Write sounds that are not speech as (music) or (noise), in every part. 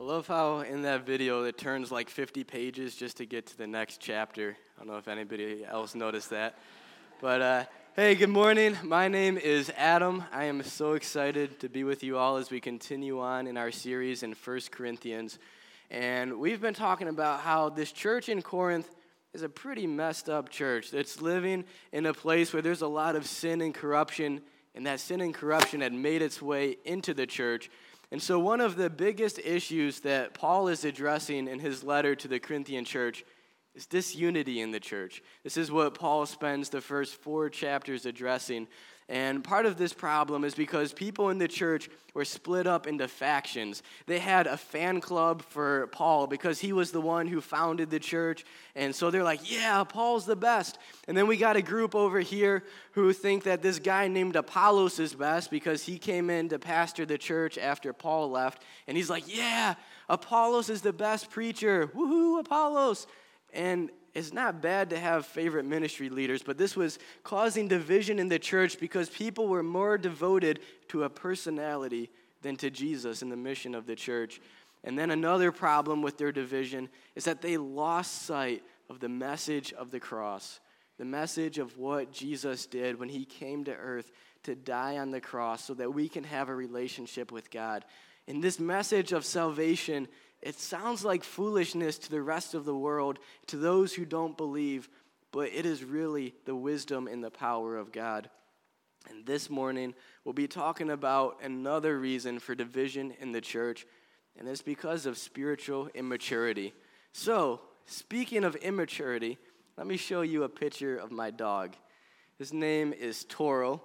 I love how in that video it turns like 50 pages just to get to the next chapter. I don't know if anybody else noticed that. But uh, hey, good morning. My name is Adam. I am so excited to be with you all as we continue on in our series in 1 Corinthians. And we've been talking about how this church in Corinth is a pretty messed up church that's living in a place where there's a lot of sin and corruption, and that sin and corruption had made its way into the church. And so, one of the biggest issues that Paul is addressing in his letter to the Corinthian church is disunity in the church. This is what Paul spends the first four chapters addressing. And part of this problem is because people in the church were split up into factions. They had a fan club for Paul because he was the one who founded the church. And so they're like, yeah, Paul's the best. And then we got a group over here who think that this guy named Apollos is best because he came in to pastor the church after Paul left. And he's like, yeah, Apollos is the best preacher. Woohoo, Apollos. And it's not bad to have favorite ministry leaders, but this was causing division in the church because people were more devoted to a personality than to Jesus and the mission of the church. And then another problem with their division is that they lost sight of the message of the cross, the message of what Jesus did when he came to earth to die on the cross so that we can have a relationship with God. And this message of salvation it sounds like foolishness to the rest of the world, to those who don't believe, but it is really the wisdom and the power of God. And this morning, we'll be talking about another reason for division in the church, and it's because of spiritual immaturity. So, speaking of immaturity, let me show you a picture of my dog. His name is Toro,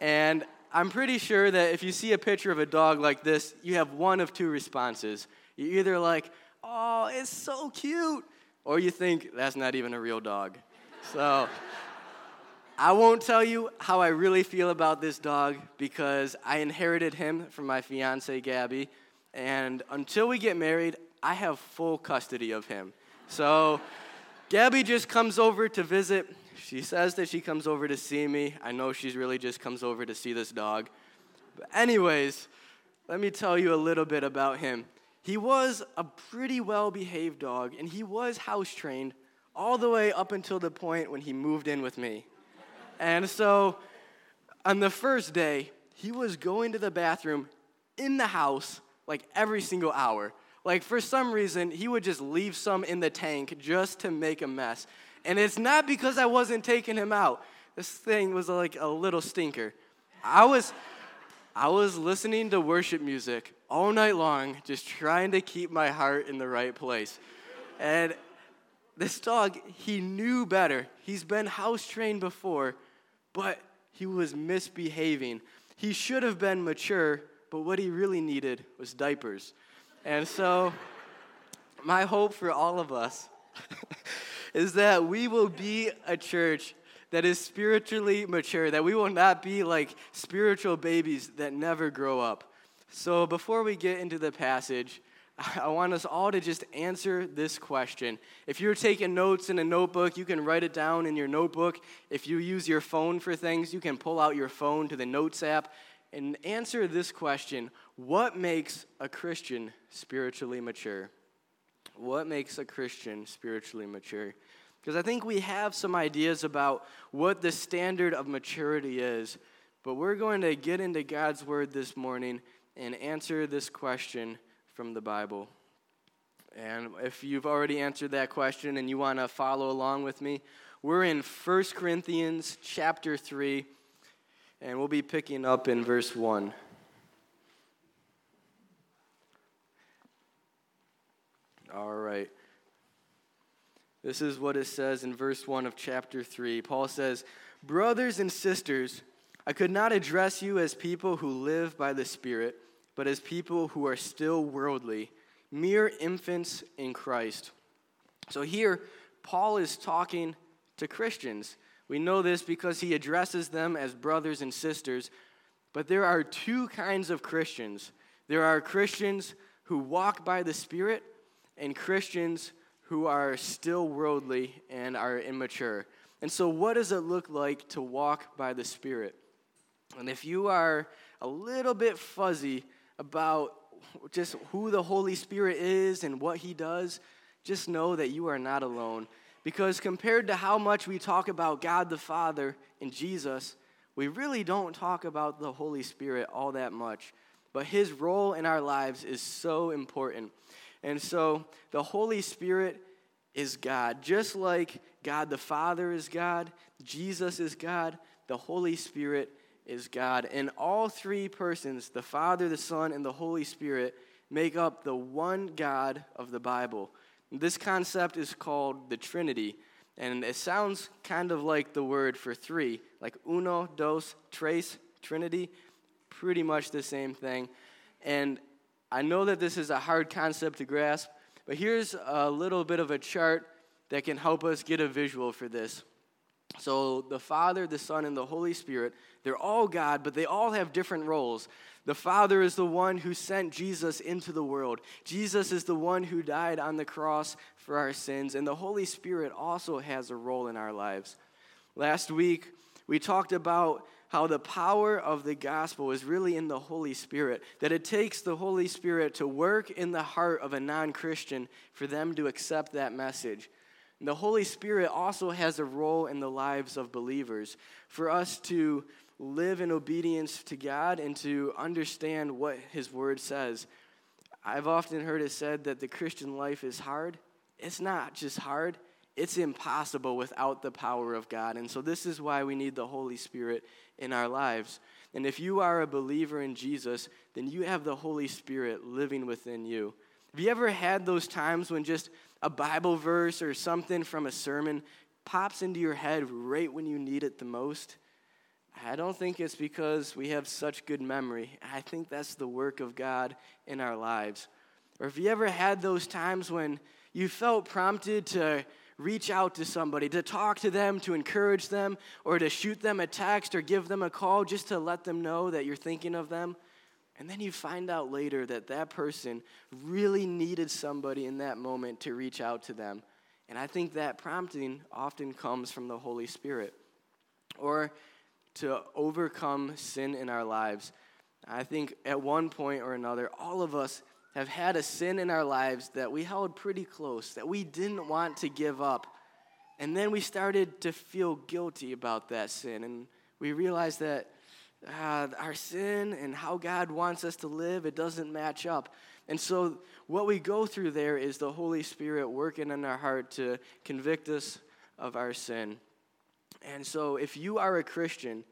and I'm pretty sure that if you see a picture of a dog like this, you have one of two responses. You're either like, oh, it's so cute, or you think that's not even a real dog. So I won't tell you how I really feel about this dog because I inherited him from my fiance, Gabby. And until we get married, I have full custody of him. So Gabby just comes over to visit. She says that she comes over to see me. I know she's really just comes over to see this dog. But, anyways, let me tell you a little bit about him. He was a pretty well behaved dog, and he was house trained all the way up until the point when he moved in with me. And so on the first day, he was going to the bathroom in the house like every single hour. Like for some reason, he would just leave some in the tank just to make a mess. And it's not because I wasn't taking him out. This thing was like a little stinker. I was I was listening to worship music all night long, just trying to keep my heart in the right place. And this dog, he knew better. He's been house trained before, but he was misbehaving. He should have been mature, but what he really needed was diapers. And so, my hope for all of us (laughs) is that we will be a church that is spiritually mature, that we will not be like spiritual babies that never grow up. So, before we get into the passage, (laughs) I want us all to just answer this question. If you're taking notes in a notebook, you can write it down in your notebook. If you use your phone for things, you can pull out your phone to the Notes app and answer this question What makes a Christian spiritually mature? What makes a Christian spiritually mature? Because I think we have some ideas about what the standard of maturity is, but we're going to get into God's Word this morning and answer this question from the Bible. And if you've already answered that question and you want to follow along with me, we're in 1 Corinthians chapter 3, and we'll be picking up in verse 1. All right. This is what it says in verse 1 of chapter 3. Paul says, Brothers and sisters, I could not address you as people who live by the Spirit, but as people who are still worldly, mere infants in Christ. So here, Paul is talking to Christians. We know this because he addresses them as brothers and sisters. But there are two kinds of Christians there are Christians who walk by the Spirit, and Christians who are still worldly and are immature. And so, what does it look like to walk by the Spirit? And if you are a little bit fuzzy about just who the Holy Spirit is and what He does, just know that you are not alone. Because compared to how much we talk about God the Father and Jesus, we really don't talk about the Holy Spirit all that much. But His role in our lives is so important. And so the Holy Spirit is God. Just like God the Father is God, Jesus is God, the Holy Spirit is God. And all three persons, the Father, the Son, and the Holy Spirit, make up the one God of the Bible. This concept is called the Trinity. And it sounds kind of like the word for three, like uno, dos, tres, Trinity. Pretty much the same thing. And I know that this is a hard concept to grasp, but here's a little bit of a chart that can help us get a visual for this. So, the Father, the Son, and the Holy Spirit, they're all God, but they all have different roles. The Father is the one who sent Jesus into the world. Jesus is the one who died on the cross for our sins, and the Holy Spirit also has a role in our lives. Last week, we talked about how the power of the gospel is really in the Holy Spirit, that it takes the Holy Spirit to work in the heart of a non Christian for them to accept that message. And the Holy Spirit also has a role in the lives of believers for us to live in obedience to God and to understand what His Word says. I've often heard it said that the Christian life is hard. It's not just hard, it's impossible without the power of God. And so, this is why we need the Holy Spirit in our lives. And if you are a believer in Jesus, then you have the Holy Spirit living within you. Have you ever had those times when just a Bible verse or something from a sermon pops into your head right when you need it the most, I don't think it's because we have such good memory. I think that's the work of God in our lives. Or have you ever had those times when you felt prompted to reach out to somebody, to talk to them, to encourage them, or to shoot them a text or give them a call just to let them know that you're thinking of them? And then you find out later that that person really needed somebody in that moment to reach out to them. And I think that prompting often comes from the Holy Spirit. Or to overcome sin in our lives. I think at one point or another, all of us have had a sin in our lives that we held pretty close, that we didn't want to give up. And then we started to feel guilty about that sin. And we realized that uh, our sin and how God wants us to live, it doesn't match up. And so, what we go through there is the Holy Spirit working in our heart to convict us of our sin. And so, if you are a Christian,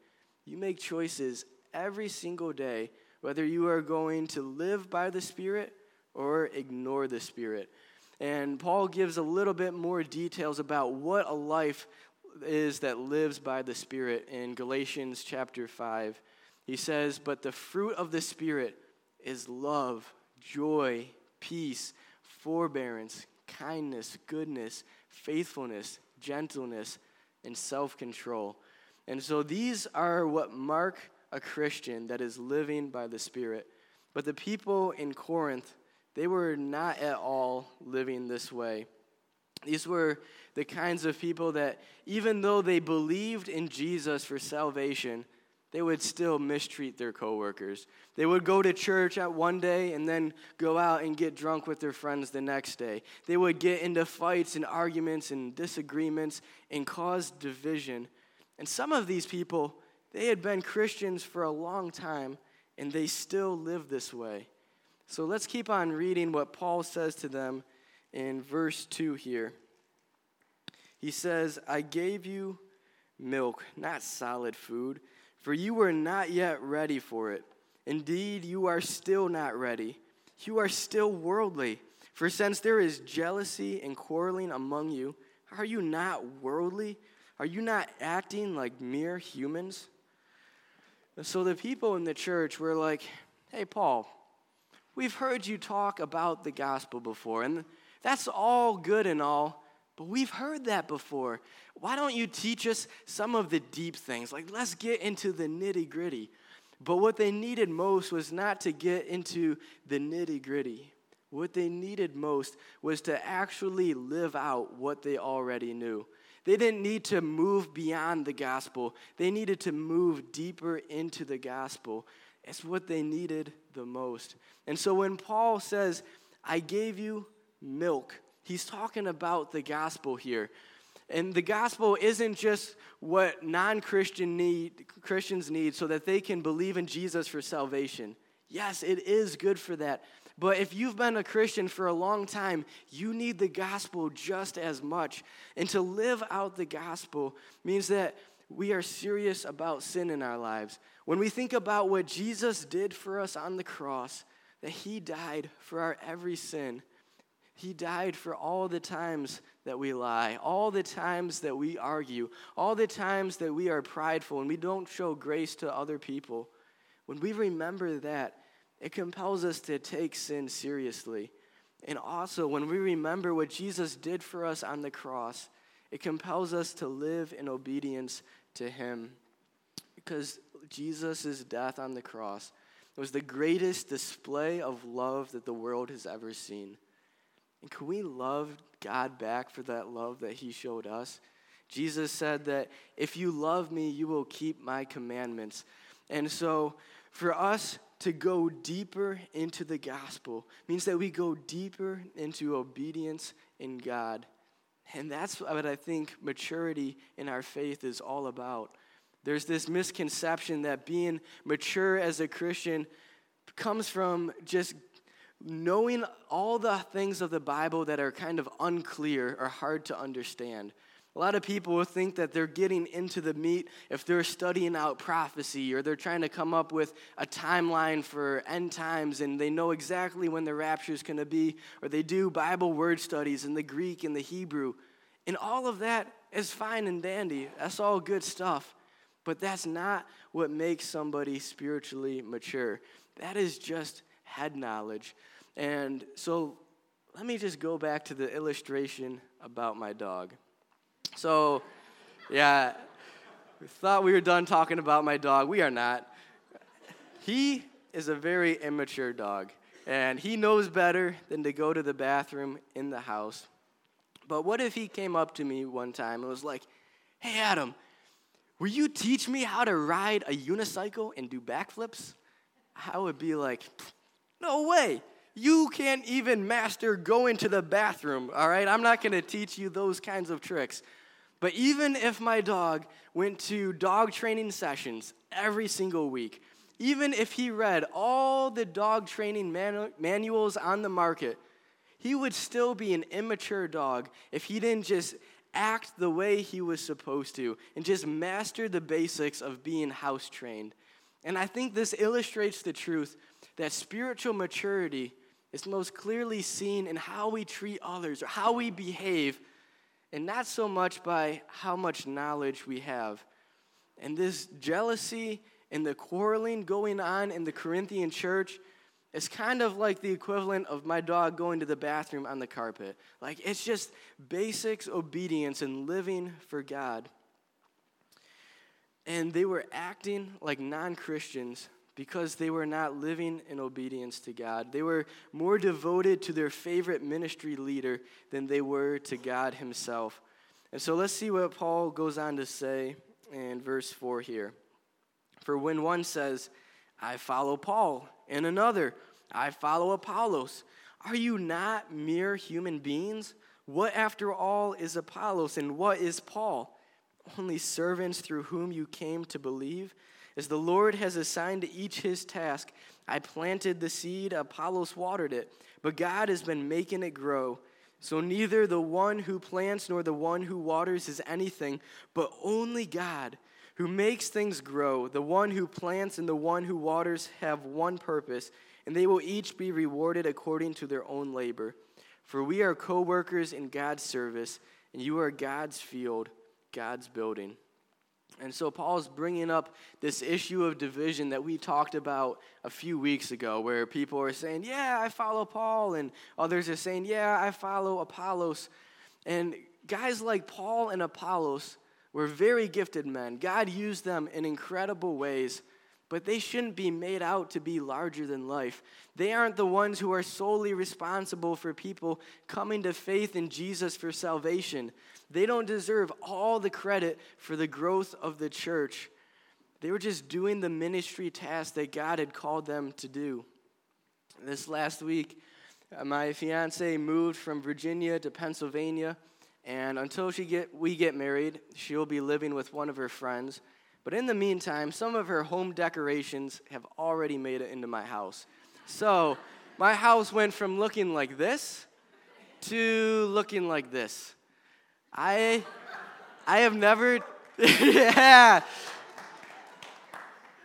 you make choices every single day whether you are going to live by the Spirit or ignore the Spirit. And Paul gives a little bit more details about what a life is that lives by the Spirit in Galatians chapter 5. He says, But the fruit of the Spirit is love, joy, peace, forbearance, kindness, goodness, faithfulness, gentleness, and self control. And so these are what mark a Christian that is living by the Spirit. But the people in Corinth, they were not at all living this way. These were the kinds of people that, even though they believed in Jesus for salvation, they would still mistreat their coworkers. They would go to church at one day and then go out and get drunk with their friends the next day. They would get into fights and arguments and disagreements and cause division. And some of these people, they had been Christians for a long time and they still live this way. So let's keep on reading what Paul says to them in verse 2 here. He says, I gave you milk, not solid food for you were not yet ready for it. Indeed, you are still not ready. You are still worldly. For since there is jealousy and quarreling among you, are you not worldly? Are you not acting like mere humans? So the people in the church were like, hey, Paul, we've heard you talk about the gospel before, and that's all good and all, but we've heard that before. Why don't you teach us some of the deep things? Like, let's get into the nitty gritty. But what they needed most was not to get into the nitty gritty. What they needed most was to actually live out what they already knew. They didn't need to move beyond the gospel, they needed to move deeper into the gospel. it's what they needed the most. And so when Paul says, I gave you milk, he's talking about the gospel here. And the gospel isn't just what non-Christian need Christians need so that they can believe in Jesus for salvation. Yes, it is good for that. But if you've been a Christian for a long time, you need the gospel just as much. And to live out the gospel means that we are serious about sin in our lives. When we think about what Jesus did for us on the cross, that he died for our every sin. He died for all the times that we lie, all the times that we argue, all the times that we are prideful and we don't show grace to other people. When we remember that, it compels us to take sin seriously. And also, when we remember what Jesus did for us on the cross, it compels us to live in obedience to Him. Because Jesus' death on the cross was the greatest display of love that the world has ever seen. And can we love God back for that love that He showed us? Jesus said that if you love me, you will keep my commandments. And so, for us to go deeper into the gospel means that we go deeper into obedience in God. And that's what I think maturity in our faith is all about. There's this misconception that being mature as a Christian comes from just knowing all the things of the Bible that are kind of unclear or hard to understand. A lot of people will think that they're getting into the meat if they're studying out prophecy or they're trying to come up with a timeline for end times and they know exactly when the rapture is going to be, or they do Bible word studies in the Greek and the Hebrew. And all of that is fine and dandy. That's all good stuff. But that's not what makes somebody spiritually mature. That is just head knowledge. And so let me just go back to the illustration about my dog. So, yeah, we thought we were done talking about my dog. We are not. He is a very immature dog, and he knows better than to go to the bathroom in the house. But what if he came up to me one time and was like, Hey, Adam, will you teach me how to ride a unicycle and do backflips? I would be like, No way. You can't even master going to the bathroom, all right? I'm not gonna teach you those kinds of tricks. But even if my dog went to dog training sessions every single week, even if he read all the dog training manu- manuals on the market, he would still be an immature dog if he didn't just act the way he was supposed to and just master the basics of being house trained. And I think this illustrates the truth that spiritual maturity is most clearly seen in how we treat others or how we behave and not so much by how much knowledge we have. And this jealousy and the quarreling going on in the Corinthian church is kind of like the equivalent of my dog going to the bathroom on the carpet. Like it's just basics obedience and living for God. And they were acting like non Christians because they were not living in obedience to God. They were more devoted to their favorite ministry leader than they were to God Himself. And so let's see what Paul goes on to say in verse 4 here. For when one says, I follow Paul, and another, I follow Apollos, are you not mere human beings? What, after all, is Apollos, and what is Paul? Only servants through whom you came to believe as the Lord has assigned to each his task, I planted the seed, Apollos watered it, but God has been making it grow. So neither the one who plants nor the one who waters is anything, but only God who makes things grow. The one who plants and the one who waters have one purpose, and they will each be rewarded according to their own labor. For we are co workers in God's service, and you are God's field, God's building. And so Paul's bringing up this issue of division that we talked about a few weeks ago, where people are saying, Yeah, I follow Paul, and others are saying, Yeah, I follow Apollos. And guys like Paul and Apollos were very gifted men. God used them in incredible ways, but they shouldn't be made out to be larger than life. They aren't the ones who are solely responsible for people coming to faith in Jesus for salvation. They don't deserve all the credit for the growth of the church. they were just doing the ministry task that God had called them to do. This last week, uh, my fiance moved from Virginia to Pennsylvania, and until she get, we get married, she'll be living with one of her friends. But in the meantime, some of her home decorations have already made it into my house. So my house went from looking like this to looking like this. I, I have never, (laughs) yeah.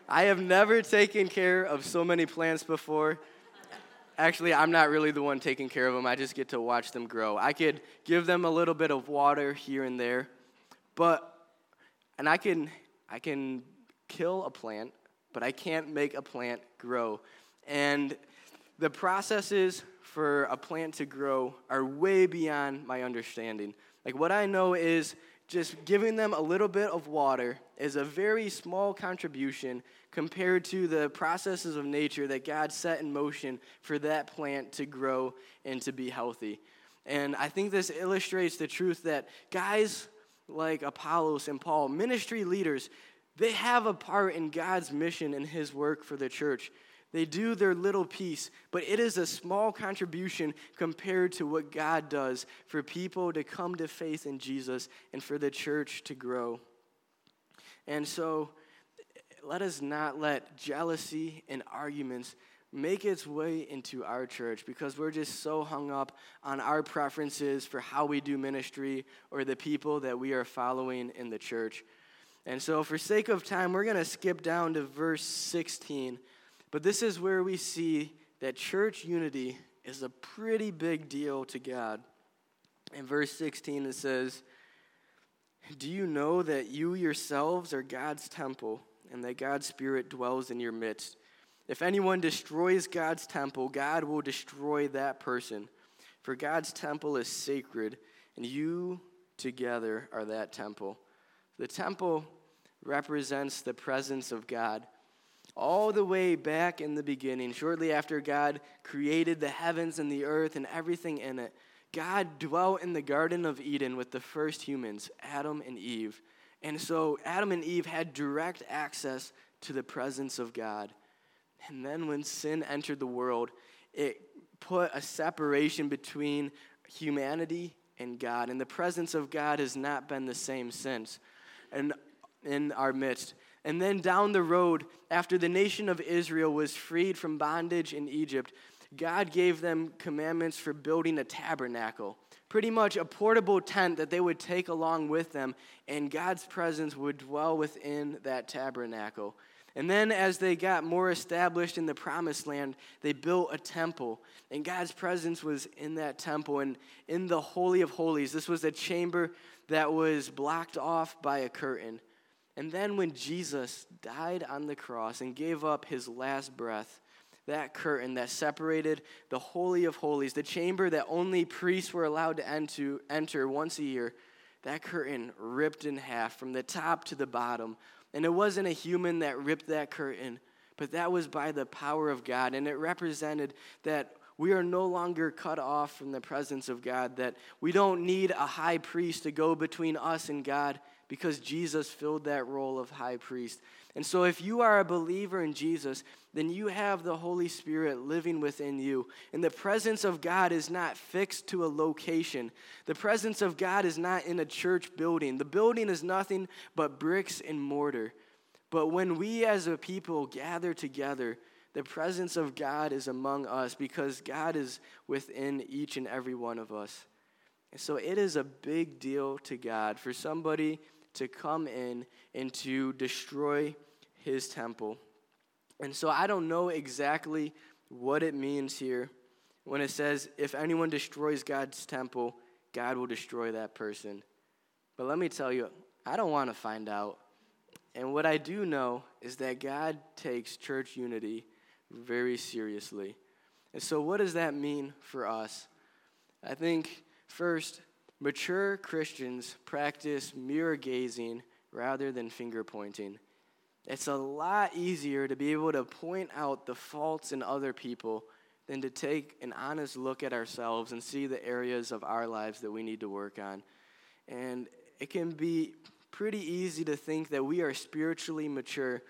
I have never taken care of so many plants before. Actually, I'm not really the one taking care of them. I just get to watch them grow. I could give them a little bit of water here and there, but and I can I can kill a plant, but I can't make a plant grow. And the processes for a plant to grow are way beyond my understanding. Like, what I know is just giving them a little bit of water is a very small contribution compared to the processes of nature that God set in motion for that plant to grow and to be healthy. And I think this illustrates the truth that guys like Apollos and Paul, ministry leaders, they have a part in God's mission and his work for the church. They do their little piece, but it is a small contribution compared to what God does for people to come to faith in Jesus and for the church to grow. And so, let us not let jealousy and arguments make its way into our church because we're just so hung up on our preferences for how we do ministry or the people that we are following in the church. And so, for sake of time, we're going to skip down to verse 16 but this is where we see that church unity is a pretty big deal to God. In verse 16, it says, Do you know that you yourselves are God's temple and that God's Spirit dwells in your midst? If anyone destroys God's temple, God will destroy that person. For God's temple is sacred, and you together are that temple. The temple represents the presence of God all the way back in the beginning, shortly after God created the heavens and the earth and everything in it, God dwelt in the Garden of Eden with the first humans, Adam and Eve. And so Adam and Eve had direct access to the presence of God. And then when sin entered the world, it put a separation between humanity and God. And the presence of God has not been the same since. And in our midst. And then down the road, after the nation of Israel was freed from bondage in Egypt, God gave them commandments for building a tabernacle, pretty much a portable tent that they would take along with them, and God's presence would dwell within that tabernacle. And then, as they got more established in the promised land, they built a temple. And God's presence was in that temple and in the Holy of Holies. This was a chamber that was blocked off by a curtain. And then when Jesus died on the cross and gave up his last breath, that curtain that separated the Holy of Holies, the chamber that only priests were allowed to enter once a year, that curtain ripped in half from the top to the bottom. And it wasn't a human that ripped that curtain, but that was by the power of God. And it represented that we are no longer cut off from the presence of God, that we don't need a high priest to go between us and God because Jesus filled that role of high priest. And so, if you are a believer in Jesus, then you have the Holy Spirit living within you. And the presence of God is not fixed to a location. The presence of God is not in a church building. The building is nothing but bricks and mortar. But when we as a people gather together, the presence of God is among us because God is within each and every one of us. And so it is a big deal to God for somebody to come in and to destroy his temple. And so I don't know exactly what it means here when it says, if anyone destroys God's temple, God will destroy that person. But let me tell you, I don't want to find out. And what I do know is that God takes church unity very seriously. And so, what does that mean for us? I think, first, Mature Christians practice mirror gazing rather than finger pointing. It's a lot easier to be able to point out the faults in other people than to take an honest look at ourselves and see the areas of our lives that we need to work on. And it can be pretty easy to think that we are spiritually mature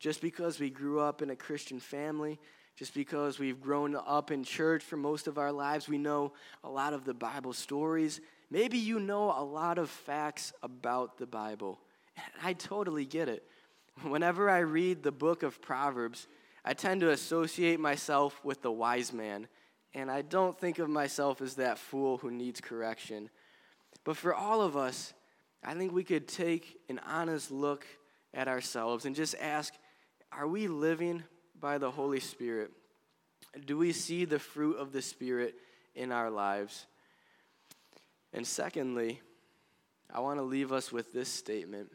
just because we grew up in a Christian family, just because we've grown up in church for most of our lives, we know a lot of the Bible stories. Maybe you know a lot of facts about the Bible. (laughs) I totally get it. (laughs) Whenever I read the book of Proverbs, I tend to associate myself with the wise man, and I don't think of myself as that fool who needs correction. But for all of us, I think we could take an honest look at ourselves and just ask are we living by the Holy Spirit? Do we see the fruit of the Spirit in our lives? And secondly, I want to leave us with this statement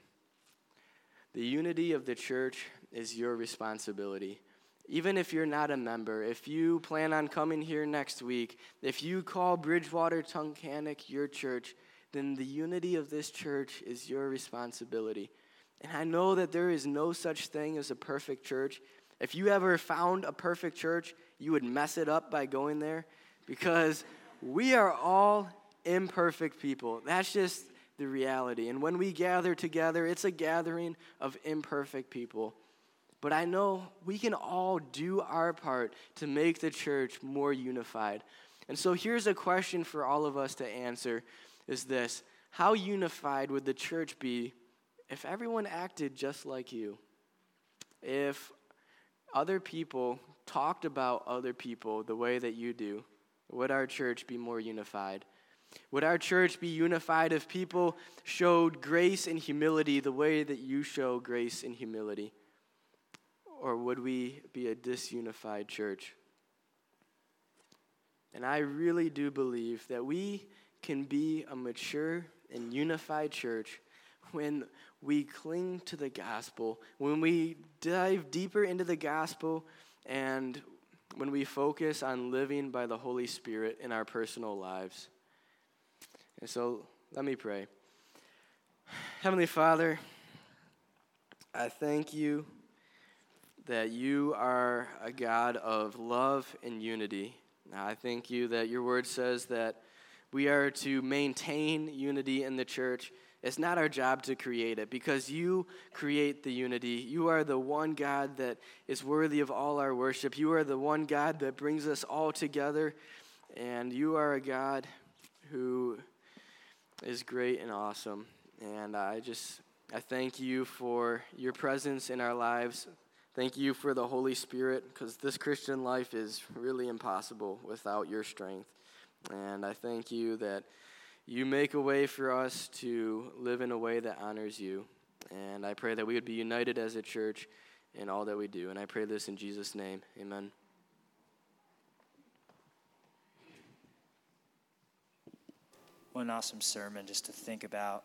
The unity of the church is your responsibility. Even if you're not a member, if you plan on coming here next week, if you call Bridgewater Tunkhannock your church, then the unity of this church is your responsibility. And I know that there is no such thing as a perfect church. If you ever found a perfect church, you would mess it up by going there because we are all imperfect people. That's just the reality. And when we gather together, it's a gathering of imperfect people. But I know we can all do our part to make the church more unified. And so here's a question for all of us to answer is this How unified would the church be if everyone acted just like you? If other people talked about other people the way that you do, would our church be more unified? Would our church be unified if people showed grace and humility the way that you show grace and humility? Or would we be a disunified church? And I really do believe that we can be a mature and unified church when we cling to the gospel, when we dive deeper into the gospel, and when we focus on living by the Holy Spirit in our personal lives. And so let me pray. Heavenly Father, I thank you that you are a God of love and unity. I thank you that your word says that we are to maintain unity in the church. It's not our job to create it because you create the unity. You are the one God that is worthy of all our worship. You are the one God that brings us all together. And you are a God who is great and awesome. And I just, I thank you for your presence in our lives. Thank you for the Holy Spirit because this Christian life is really impossible without your strength. And I thank you that you make a way for us to live in a way that honors you. And I pray that we would be united as a church in all that we do. And I pray this in Jesus' name. Amen. What an awesome sermon just to think about